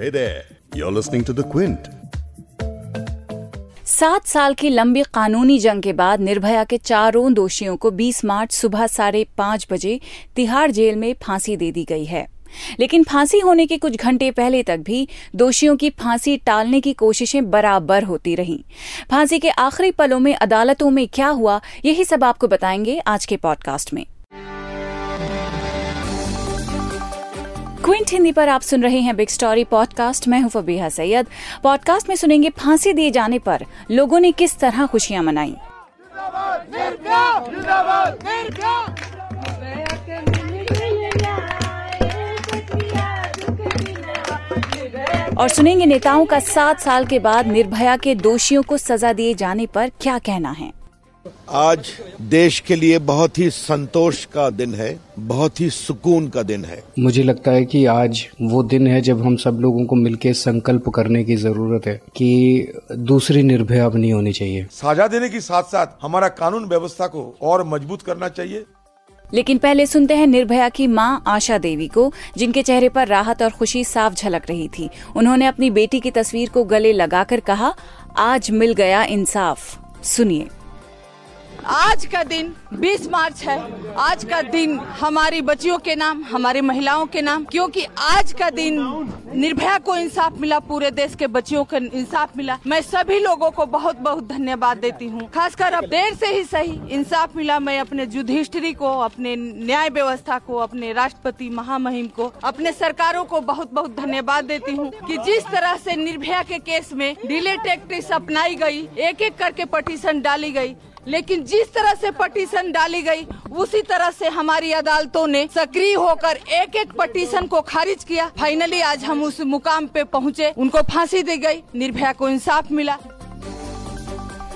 Hey there, you're listening to The Quint. सात साल की लंबी कानूनी जंग के बाद निर्भया के चारों दोषियों को 20 मार्च सुबह साढ़े पाँच बजे तिहाड़ जेल में फांसी दे दी गई है। लेकिन फांसी होने के कुछ घंटे पहले तक भी दोषियों की फांसी टालने की कोशिशें बराबर होती रहीं। फांसी के आखिरी पलों में अदालतों में क्या हुआ यही सब आपको बताएँगे आज के पॉडकास्ट में। क्विंट हिंदी पर आप सुन रहे हैं बिग स्टोरी पॉडकास्ट। मैं हूँ फबीहा सैयद। पॉडकास्ट में सुनेंगे फांसी दिए जाने पर लोगों ने किस तरह खुशियाँ मनाई? और सुनेंगे नेताओं का सात साल के बाद निर्भया के दोषियों को सजा दिए जाने पर क्या कहना है? आज देश के लिए बहुत ही संतोष का दिन है बहुत ही सुकून का दिन है। मुझे लगता है कि आज वो दिन है जब हम सब लोगों को मिलकर संकल्प करने की ज़रूरत है कि दूसरी निर्भया अब नहीं होनी चाहिए। साझा देने के साथ साथ हमारा कानून व्यवस्था को और मज़बूत करना चाहिए। लेकिन पहले सुनते हैं निर्भया की माँ आशा देवी को जिनके चेहरे पर राहत और खुशी साफ़ झलक रही थी। उन्होंने अपनी बेटी की तस्वीर को गले लगाकर कहा आज मिल गया इंसाफ। सुनिए। आज का दिन 20 मार्च है। आज का दिन हमारी बच्चियों के नाम, हमारी महिलाओं के नाम, क्योंकि आज का दिन निर्भया को इंसाफ मिला, पूरे देश के बच्चियों को इंसाफ मिला। मैं सभी लोगों को बहुत बहुत धन्यवाद देती हूँ। खासकर अब देर से ही सही इंसाफ मिला। मैं अपने युधिष्ठिरी को, अपने न्याय व्यवस्था को, अपने राष्ट्रपति महामहिम को, अपने सरकारों को बहुत बहुत धन्यवाद देती हूँ कि जिस तरह से निर्भया के केस में डिले टेक्टिक्स अपनाई गई एक एक करके पटिशन डाली गई लेकिन जिस तरह से पटिशन डाली गई, उसी तरह से हमारी अदालतों ने सक्रिय होकर एक एक पटिशन को खारिज किया। फाइनली आज हम उस मुकाम पे पहुँचे। उनको फांसी दी गई। निर्भया को इंसाफ मिला।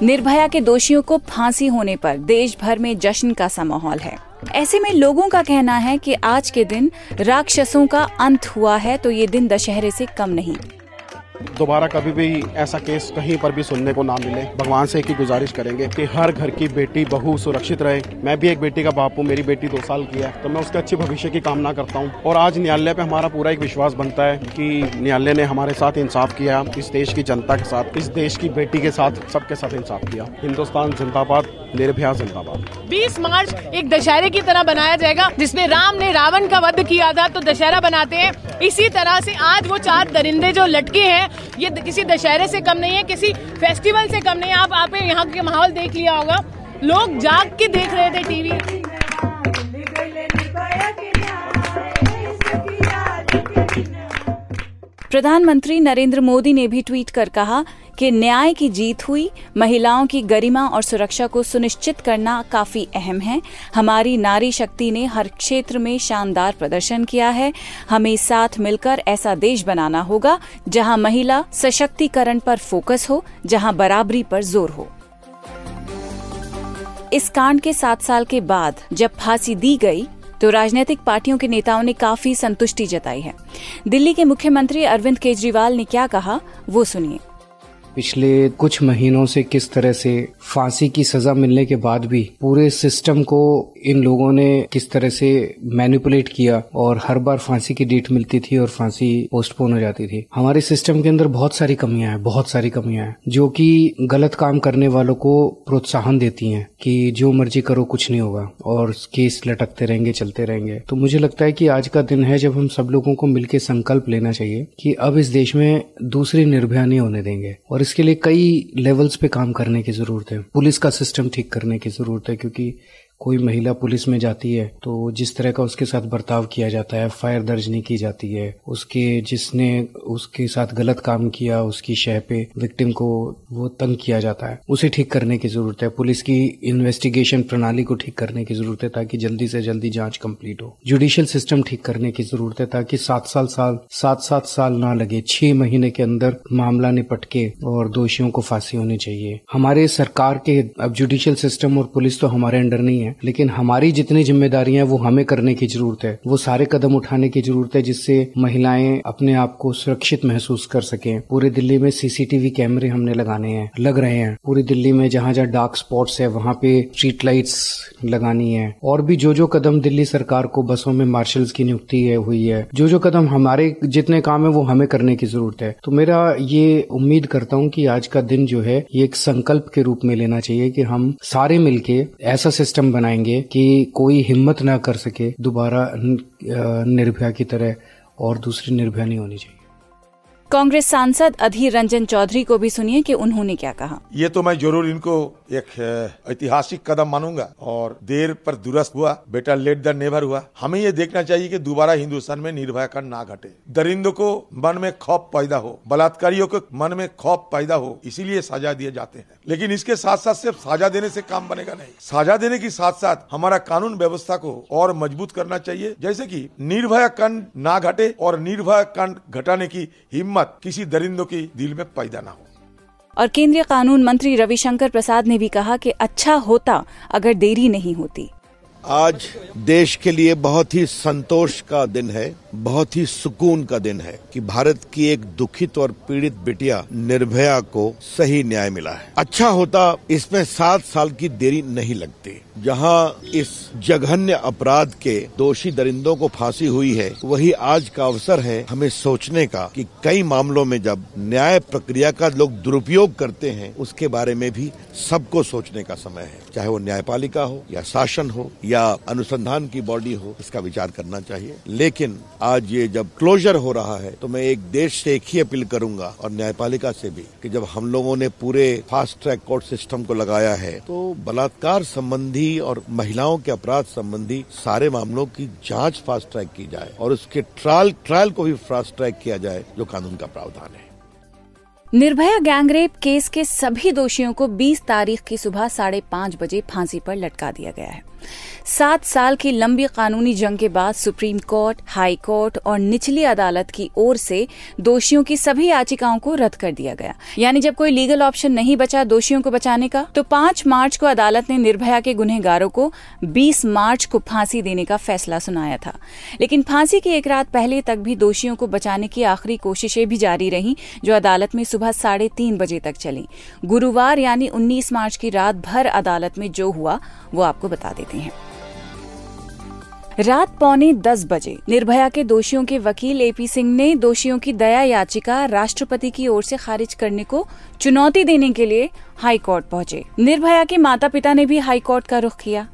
निर्भया के दोषियों को फांसी होने पर देश भर में जश्न का सा माहौल है। ऐसे में लोगों का कहना है कि आज के दिन राक्षसों का अंत हुआ है तो ये दिन दशहरे से कम नहीं। दोबारा कभी भी ऐसा केस कहीं पर भी सुनने को ना मिले। भगवान से एक ही गुजारिश करेंगे कि हर घर की बेटी बहू सुरक्षित रहे। मैं भी एक बेटी का बाप हूँ, मेरी बेटी दो साल की है तो मैं उसके अच्छे भविष्य की कामना करता हूँ। और आज न्यायालय पे हमारा पूरा एक विश्वास बनता है कि न्यायालय ने हमारे साथ इंसाफ किया, इस देश की जनता के साथ, इस देश की बेटी के साथ, सबके साथ इंसाफ किया। हिंदुस्तान जिंदाबाद, निर्भया जिंदाबाद। बीस मार्च एक दशहरे की तरह बनाया जाएगा, जिसमें राम ने रावण का वध किया था तो दशहरा बनाते हैं। इसी तरह से आज वो चार दरिंदे जो लटके हैं ये किसी दशहरे से कम नहीं है, किसी फेस्टिवल से कम नहीं है। आप आप यहाँ के माहौल देख लिया होगा। लोग जाग के देख रहे थे टीवी। प्रधानमंत्री नरेंद्र मोदी ने भी ट्वीट कर कहा कि न्याय की जीत हुई, महिलाओं की गरिमा और सुरक्षा को सुनिश्चित करना काफ़ी अहम है। हमारी नारी शक्ति ने हर क्षेत्र में शानदार प्रदर्शन किया है। हमें साथ मिलकर ऐसा देश बनाना होगा, जहाँ महिला सशक्तिकरण पर फोकस हो, जहाँ बराबरी पर ज़ोर हो। इस कांड के सात साल के बाद, जब फांसी दी गई तो राजनीतिक पार्टियों के नेताओं ने काफ़ी संतुष्टि जताई है। दिल्ली के मुख्यमंत्री अरविंद केजरीवाल ने क्या कहा, वो सुनिए। पिछले कुछ महीनों से किस तरह से फांसी की सजा मिलने के बाद भी पूरे सिस्टम को इन लोगों ने किस तरह से मैनिपुलेट किया और हर बार फांसी की डेट मिलती थी और फांसी पोस्टपोन हो जाती थी। हमारे सिस्टम के अंदर बहुत सारी कमियाँ हैं, बहुत सारी कमियाँ हैं, जो कि गलत काम करने वालों को प्रोत्साहन देती हैं कि जो मर्ज़ी करो, कुछ नहीं होगा और केस लटकते रहेंगे, चलते रहेंगे। तो मुझे लगता है कि आज का दिन है जब हम सब लोगों को मिलकर संकल्प लेना चाहिए कि अब इस देश में दूसरी निर्भया नहीं होने देंगे और और इसके लिए कई लेवल्स पे काम करने की ज़रूरत है। पुलिस का सिस्टम ठीक करने की ज़रूरत है, क्योंकि कोई महिला पुलिस में जाती है तो जिस तरह का उसके साथ बर्ताव किया जाता है, फायर दर्ज नहीं की जाती है। उसके, जिसने उसके साथ गलत काम किया, उसकी शह पे विक्टिम को वो तंग किया जाता है। उसे ठीक करने की ज़रूरत है। पुलिस की इन्वेस्टिगेशन प्रणाली को ठीक करने की ज़रूरत है, ताकि जल्दी से जल्दी जाँच कंप्लीट हो। जुडिशियल सिस्टम ठीक करने की ज़रूरत है, ताकि सात साल साल, सात सात साल ना लगे। छह महीने के अंदर मामला निपट के और दोषियों को फांसी होनी चाहिए। हमारे सरकार के, अब जुडिशियल सिस्टम और पुलिस तो हमारे अंडर नहीं है। हैं, लेकिन हमारी जितनी जिम्मेदारियाँ वो हमें करने की ज़रूरत है। वो सारे कदम उठाने की ज़रूरत है, जिससे महिलाएँ अपने आप को सुरक्षित महसूस कर सकें। पूरे दिल्ली में सीसीटीवी कैमरे हमने लगाने हैं, लग रहे हैं। पूरी दिल्ली में जहाँ जहाँ डार्क स्पॉट्स है, वहाँ पे स्ट्रीट लाइट्स लगानी है। और भी जो जो कदम दिल्ली सरकार को बसों में मार्शल्स की नियुक्ति है, हुई है जो जो कदम हमारे जितने काम है, वो हमें करने की ज़रूरत है। तो मेरा ये उम्मीद करता हूँ कि आज का दिन जो है, ये एक संकल्प के रूप में लेना चाहिए कि हम सारे मिलके ऐसा सिस्टम बनाएँगे कि कोई हिम्मत ना कर सके, दोबारा निर्भया की तरह और दूसरी निर्भया नहीं होनी चाहिए। कांग्रेस सांसद अधीर रंजन चौधरी को भी सुनिए कि उन्होंने क्या कहा। ये तो मैं ज़रूर इनको एक ऐतिहासिक कदम मानूँगा और देर पर दुरुस्त हुआ, बेटा लेट द नेवर हुआ। हमें ये देखना चाहिए कि दोबारा हिंदुस्तान में निर्भया का ना घटे। दरिंदों को मन में खौफ पैदा हो, बलात्कारियों को मन में खौफ पैदा हो, इसीलिए साजा दिए जाते हैं। लेकिन इसके साथ साथ सिर्फ़ साजा देने से काम बनेगा नहीं। साजा देने के साथ साथ हमारा कानून व्यवस्था को और मज़बूत करना चाहिए, जैसे की निर्भया कांड ना घटे और निर्भया कांड घटाने की हिम्मत हिम्मत किसी दरिंदों की दिल में पैदा ना हो। और केंद्रीय कानून मंत्री रविशंकर प्रसाद ने भी कहा कि अच्छा होता अगर देरी नहीं होती। आज देश के लिए बहुत ही संतोष का दिन है बहुत ही सुकून का दिन है कि भारत की एक दुखित और पीड़ित बिटिया निर्भया को सही न्याय मिला है। अच्छा होता इसमें सात साल की देरी नहीं लगती। जहाँ इस जघन्य अपराध के दोषी दरिंदों को फांसी हुई है, वही आज का अवसर है हमें सोचने का कि कई मामलों में जब न्याय प्रक्रिया का लोग दुरुपयोग करते हैं, उसके बारे में भी सबको सोचने का समय है। चाहे वो न्यायपालिका हो, या शासन हो, या अनुसंधान की बॉडी हो, इसका विचार करना चाहिए। लेकिन आज ये जब क्लोजर हो रहा है तो मैं एक देश से एक ही अपील करूँगा, और न्यायपालिका से भी, कि जब हम लोगों ने पूरे फास्ट ट्रैक कोर्ट सिस्टम को लगाया है तो बलात्कार संबंधी और महिलाओं के अपराध संबंधी सारे मामलों की जाँच फास्ट ट्रैक की जाए और उसके ट्रायल ट्रायल को भी फास्ट ट्रैक किया जाए, जो कानून का प्रावधान है। निर्भया गैंगरेप केस के सभी दोषियों को 20 तारीख की सुबह साढ़े पाँच बजे फांसी पर लटका दिया गया है। सात साल की लंबी कानूनी जंग के बाद सुप्रीम कोर्ट, हाई कोर्ट और निचली अदालत की ओर से दोषियों की सभी याचिकाओं को रद्द कर दिया गया। यानी जब कोई लीगल ऑप्शन नहीं बचा दोषियों को बचाने का तो पाँच मार्च को अदालत ने निर्भया के गुनहगारों को बीस मार्च को फांसी देने का फैसला सुनाया था। लेकिन फांसी की एक रात पहले तक भी दोषियों को बचाने की आखिरी कोशिशें भी जारी रही, जो अदालत में सुबह साढ़े तीन बजे तक चली। गुरुवार यानी उन्नीस मार्च की रात भर अदालत में जो हुआ वो आपको बता देते हैं। रात पौने दस बजे निर्भया के दोषियों के वकील एपी सिंह ने दोषियों की दया याचिका राष्ट्रपति की ओर से खारिज करने को चुनौती देने के लिए हाईकोर्ट पहुँचे। निर्भया के माता पिता ने भी हाईकोर्ट का रुख किया।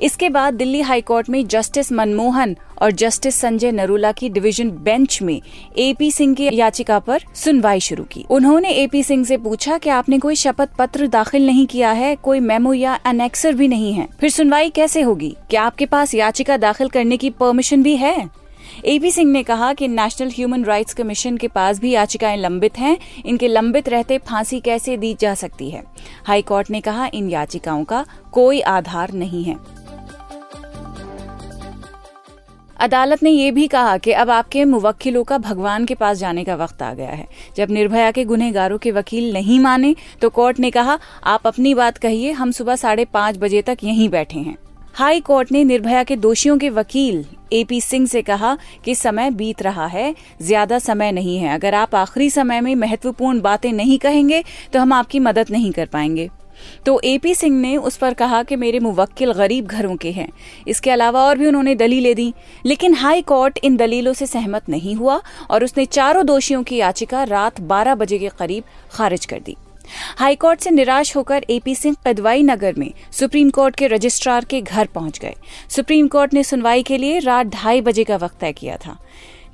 इसके बाद दिल्ली हाईकोर्ट में जस्टिस मनमोहन और जस्टिस संजय नरूला की डिवीज़न बेंच में एपी सिंह की याचिका पर सुनवाई शुरू की। उन्होंने एपी सिंह से पूछा कि आपने कोई शपथ पत्र दाखिल नहीं किया है, कोई मेमो या अनेक्सर भी नहीं है। फिर सुनवाई कैसे होगी? क्या आपके पास याचिका दाखिल करने की परमिशन भी है? एपी सिंह ने कहा कि नेशनल ह्यूमन राइट्स कमीशन के पास भी याचिकाएँ लंबित हैं। इनके लंबित रहते फांसी कैसे दी जा सकती है? हाईकोर्ट ने कहा, इन याचिकाओं का कोई आधार नहीं है। अदालत ने यह भी कहा कि अब आपके मुवक्किलों का भगवान के पास जाने का वक्त आ गया है। जब निर्भया के गुनहगारों के वकील नहीं माने तो कोर्ट ने कहा, आप अपनी बात कहिए, हम सुबह साढ़े पाँच बजे तक यहीं बैठे हैं। हाई कोर्ट ने निर्भया के दोषियों के वकील एपी सिंह से कहा कि समय बीत रहा है, ज़्यादा समय नहीं है। अगर आप आखिरी समय में महत्वपूर्ण बातें नहीं कहेंगे तो हम आपकी मदद नहीं कर पाएँगे। तो एपी सिंह ने उस पर कहा कि मेरे मुवक्किल गरीब घरों के हैं। इसके अलावा और भी उन्होंने दलीलें दी, लेकिन हाई कोर्ट इन दलीलों से सहमत नहीं हुआ और उसने चारों दोषियों की याचिका रात 12 बजे के करीब खारिज कर दी। हाईकोर्ट से निराश होकर एपी सिंह कदवाई नगर में सुप्रीम कोर्ट के रजिस्ट्रार के घर पहुँच गए। सुप्रीम कोर्ट ने सुनवाई के लिए रात ढाई बजे का वक्त तय किया था।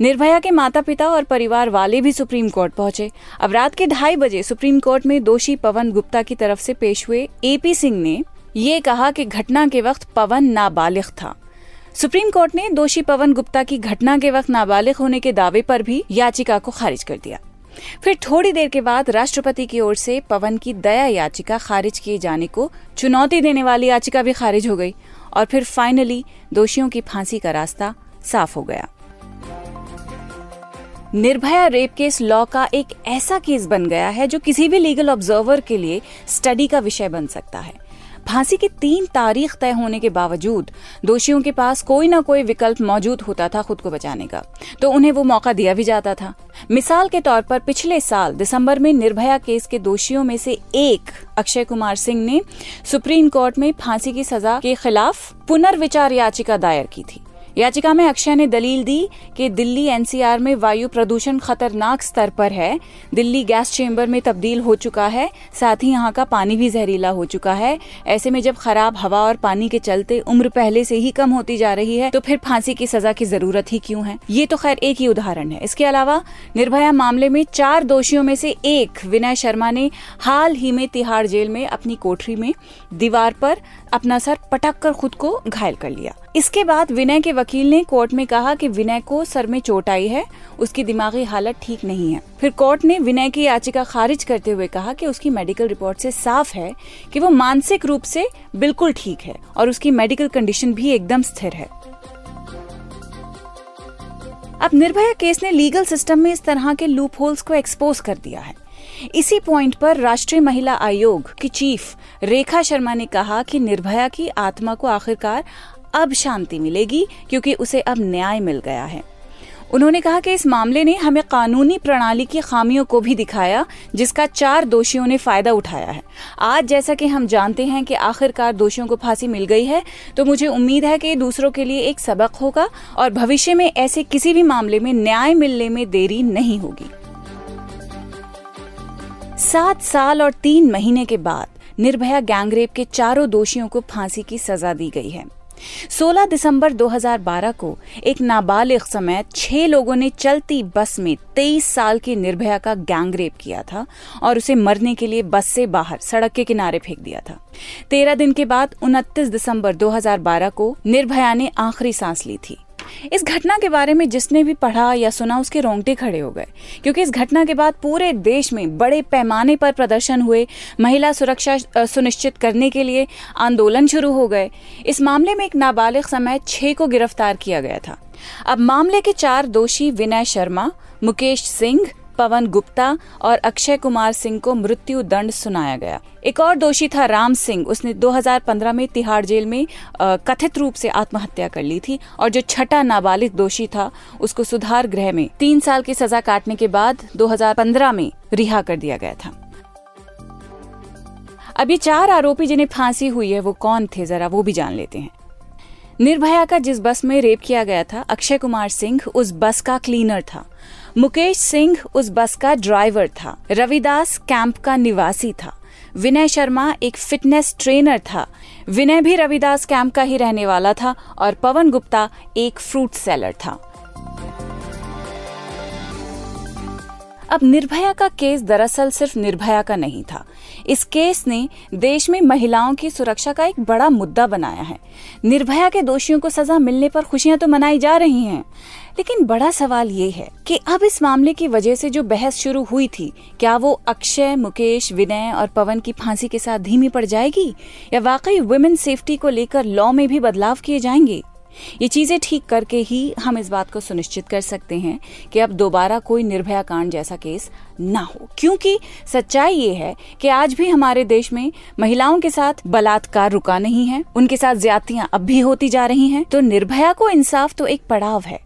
निर्भया के माता पिता और परिवार वाले भी सुप्रीम कोर्ट पहुँचे। अब रात के ढाई बजे सुप्रीम कोर्ट में दोषी पवन गुप्ता की तरफ़ से पेश हुए एपी सिंह ने ये कहा कि घटना के वक्त पवन नाबालिग था। सुप्रीम कोर्ट ने दोषी पवन गुप्ता की घटना के वक्त नाबालिग होने के दावे पर भी याचिका को खारिज कर दिया। फिर थोड़ी देर के बाद राष्ट्रपति की ओर से पवन की दया याचिका खारिज किए जाने को चुनौती देने वाली याचिका भी खारिज हो गई और फिर फाइनली दोषियों की फांसी का रास्ता साफ़ हो गया। निर्भया रेप केस लॉ का एक ऐसा केस बन गया है जो किसी भी लीगल ऑब्जर्वर के लिए स्टडी का विषय बन सकता है। फांसी की तीन तारीख तय होने के बावजूद दोषियों के पास कोई ना कोई विकल्प मौजूद होता था खुद को बचाने का। तो उन्हें वो मौका दिया भी जाता था। मिसाल के तौर पर पिछले साल दिसंबर में निर्भया केस के दोषियों में से एक अक्षय कुमार सिंह ने सुप्रीम कोर्ट में फांसी की सजा के खिलाफ पुनर्विचार याचिका दायर की थी। याचिका में अक्षय ने दलील दी कि दिल्ली एनसीआर में वायु प्रदूषण खतरनाक स्तर पर है। दिल्ली गैस चेंबर में तब्दील हो चुका है, साथ ही यहाँ का पानी भी जहरीला हो चुका है। ऐसे में जब खराब हवा और पानी के चलते उम्र पहले से ही कम होती जा रही है तो फिर फांसी की सजा की ज़रूरत ही क्यों है? ये तो खैर एक ही उदाहरण है। इसके अलावा निर्भया मामले में चार दोषियों में से एक विनय शर्मा ने हाल ही में तिहाड़ जेल में अपनी कोठरी में दीवार पर अपना सर पटक कर खुद को घायल कर लिया। इसके बाद विनय के ने कोर्ट में कहा कि विनय को सर में चोट आई है, उसकी दिमागी हालत ठीक नहीं है। फिर कोर्ट ने विनय की याचिका खारिज करते हुए कहा कि उसकी मेडिकल रिपोर्ट से साफ़ है कि वो मानसिक रूप से बिल्कुल ठीक है और उसकी मेडिकल कंडीशन भी एकदम स्थिर है। अब निर्भया केस ने लीगल सिस्टम में इस तरह के लूप होल्स को एक्सपोज कर दिया है। इसी पॉइंट पर राष्ट्रीय महिला आयोग की चीफ रेखा शर्मा ने कहा कि निर्भया की आत्मा को आखिरकार अब शांति मिलेगी, क्योंकि उसे अब न्याय मिल गया है। उन्होंने कहा कि इस मामले ने हमें कानूनी प्रणाली की खामियों को भी दिखाया, जिसका चार दोषियों ने फ़ायदा उठाया है। आज जैसा कि हम जानते हैं कि आखिरकार दोषियों को फांसी मिल गई है तो मुझे उम्मीद है कि दूसरों के लिए एक सबक होगा, और भविष्य में ऐसे किसी भी मामले में न्याय मिलने में देरी नहीं होगी। सात साल और तीन महीने के बाद निर्भया गैंगरेप के चारों दोषियों को फांसी की सजा दी गई है। 16 दिसंबर 2012 को एक नाबालिग समेत छह लोगों ने चलती बस में 23 साल की निर्भया का गैंगरेप किया था और उसे मरने के लिए बस से बाहर सड़क के किनारे फेंक दिया था। तेरह दिन के बाद 29 दिसंबर 2012 को निर्भया ने आखिरी सांस ली थी। इस घटना के बारे में जिसने भी पढ़ा या सुना, उसके रोंगटे खड़े हो गए। क्योंकि इस घटना के बाद पूरे देश में बड़े पैमाने पर प्रदर्शन हुए, महिला सुरक्षा सुनिश्चित करने के लिए आंदोलन शुरू हो गए। इस मामले में एक नाबालिग समेत छह को गिरफ़्तार किया गया था। अब मामले के चार दोषी विनय शर्मा, मुकेश सिंह पवन गुप्ता और अक्षय कुमार सिंह को मृत्यु दंड सुनाया गया। एक और दोषी था राम सिंह। उसने 2015 में तिहाड़ जेल में कथित रूप से आत्महत्या कर ली थी और जो छठा नाबालिग दोषी था, उसको सुधार गृह में तीन साल की सजा काटने के बाद 2015 में रिहा कर दिया गया था। अभी चार आरोपी जिन्हें फांसी हुई है, वो कौन थे? जरा वो भी जान लेते हैं। निर्भया का जिस बस में रेप किया गया था, अक्षय कुमार सिंह उस बस का क्लीनर था। मुकेश सिंह उस बस का ड्राइवर था। रविदास कैंप का निवासी था। विनय शर्मा एक फिटनेस ट्रेनर था। विनय भी रविदास कैंप का ही रहने वाला था और पवन गुप्ता एक फ्रूट सेलर था। अब निर्भया का केस दरअसल सिर्फ़ निर्भया का नहीं था। इस केस ने देश में महिलाओं की सुरक्षा का एक बड़ा मुद्दा बनाया है। निर्भया के दोषियों को सजा मिलने पर खुशियाँ तो मनाई जा रही हैं। लेकिन बड़ा सवाल ये है कि अब इस मामले की वजह से जो बहस शुरू हुई थी, क्या वो अक्षय, मुकेश, विनय और पवन की फांसी के साथ धीमी पड़ जाएगी? या वाकई वुमेन सेफ्टी को लेकर लॉ में भी बदलाव किए जाएँगे? ये चीज़ें ठीक करके ही हम इस बात को सुनिश्चित कर सकते हैं कि अब दोबारा कोई निर्भया कांड जैसा केस ना हो। क्योंकि सच्चाई ये है कि आज भी हमारे देश में महिलाओं के साथ बलात्कार रुका नहीं है, उनके साथ ज्यादतियाँ अब भी होती जा रही हैं तो निर्भया को इंसाफ तो एक पड़ाव है।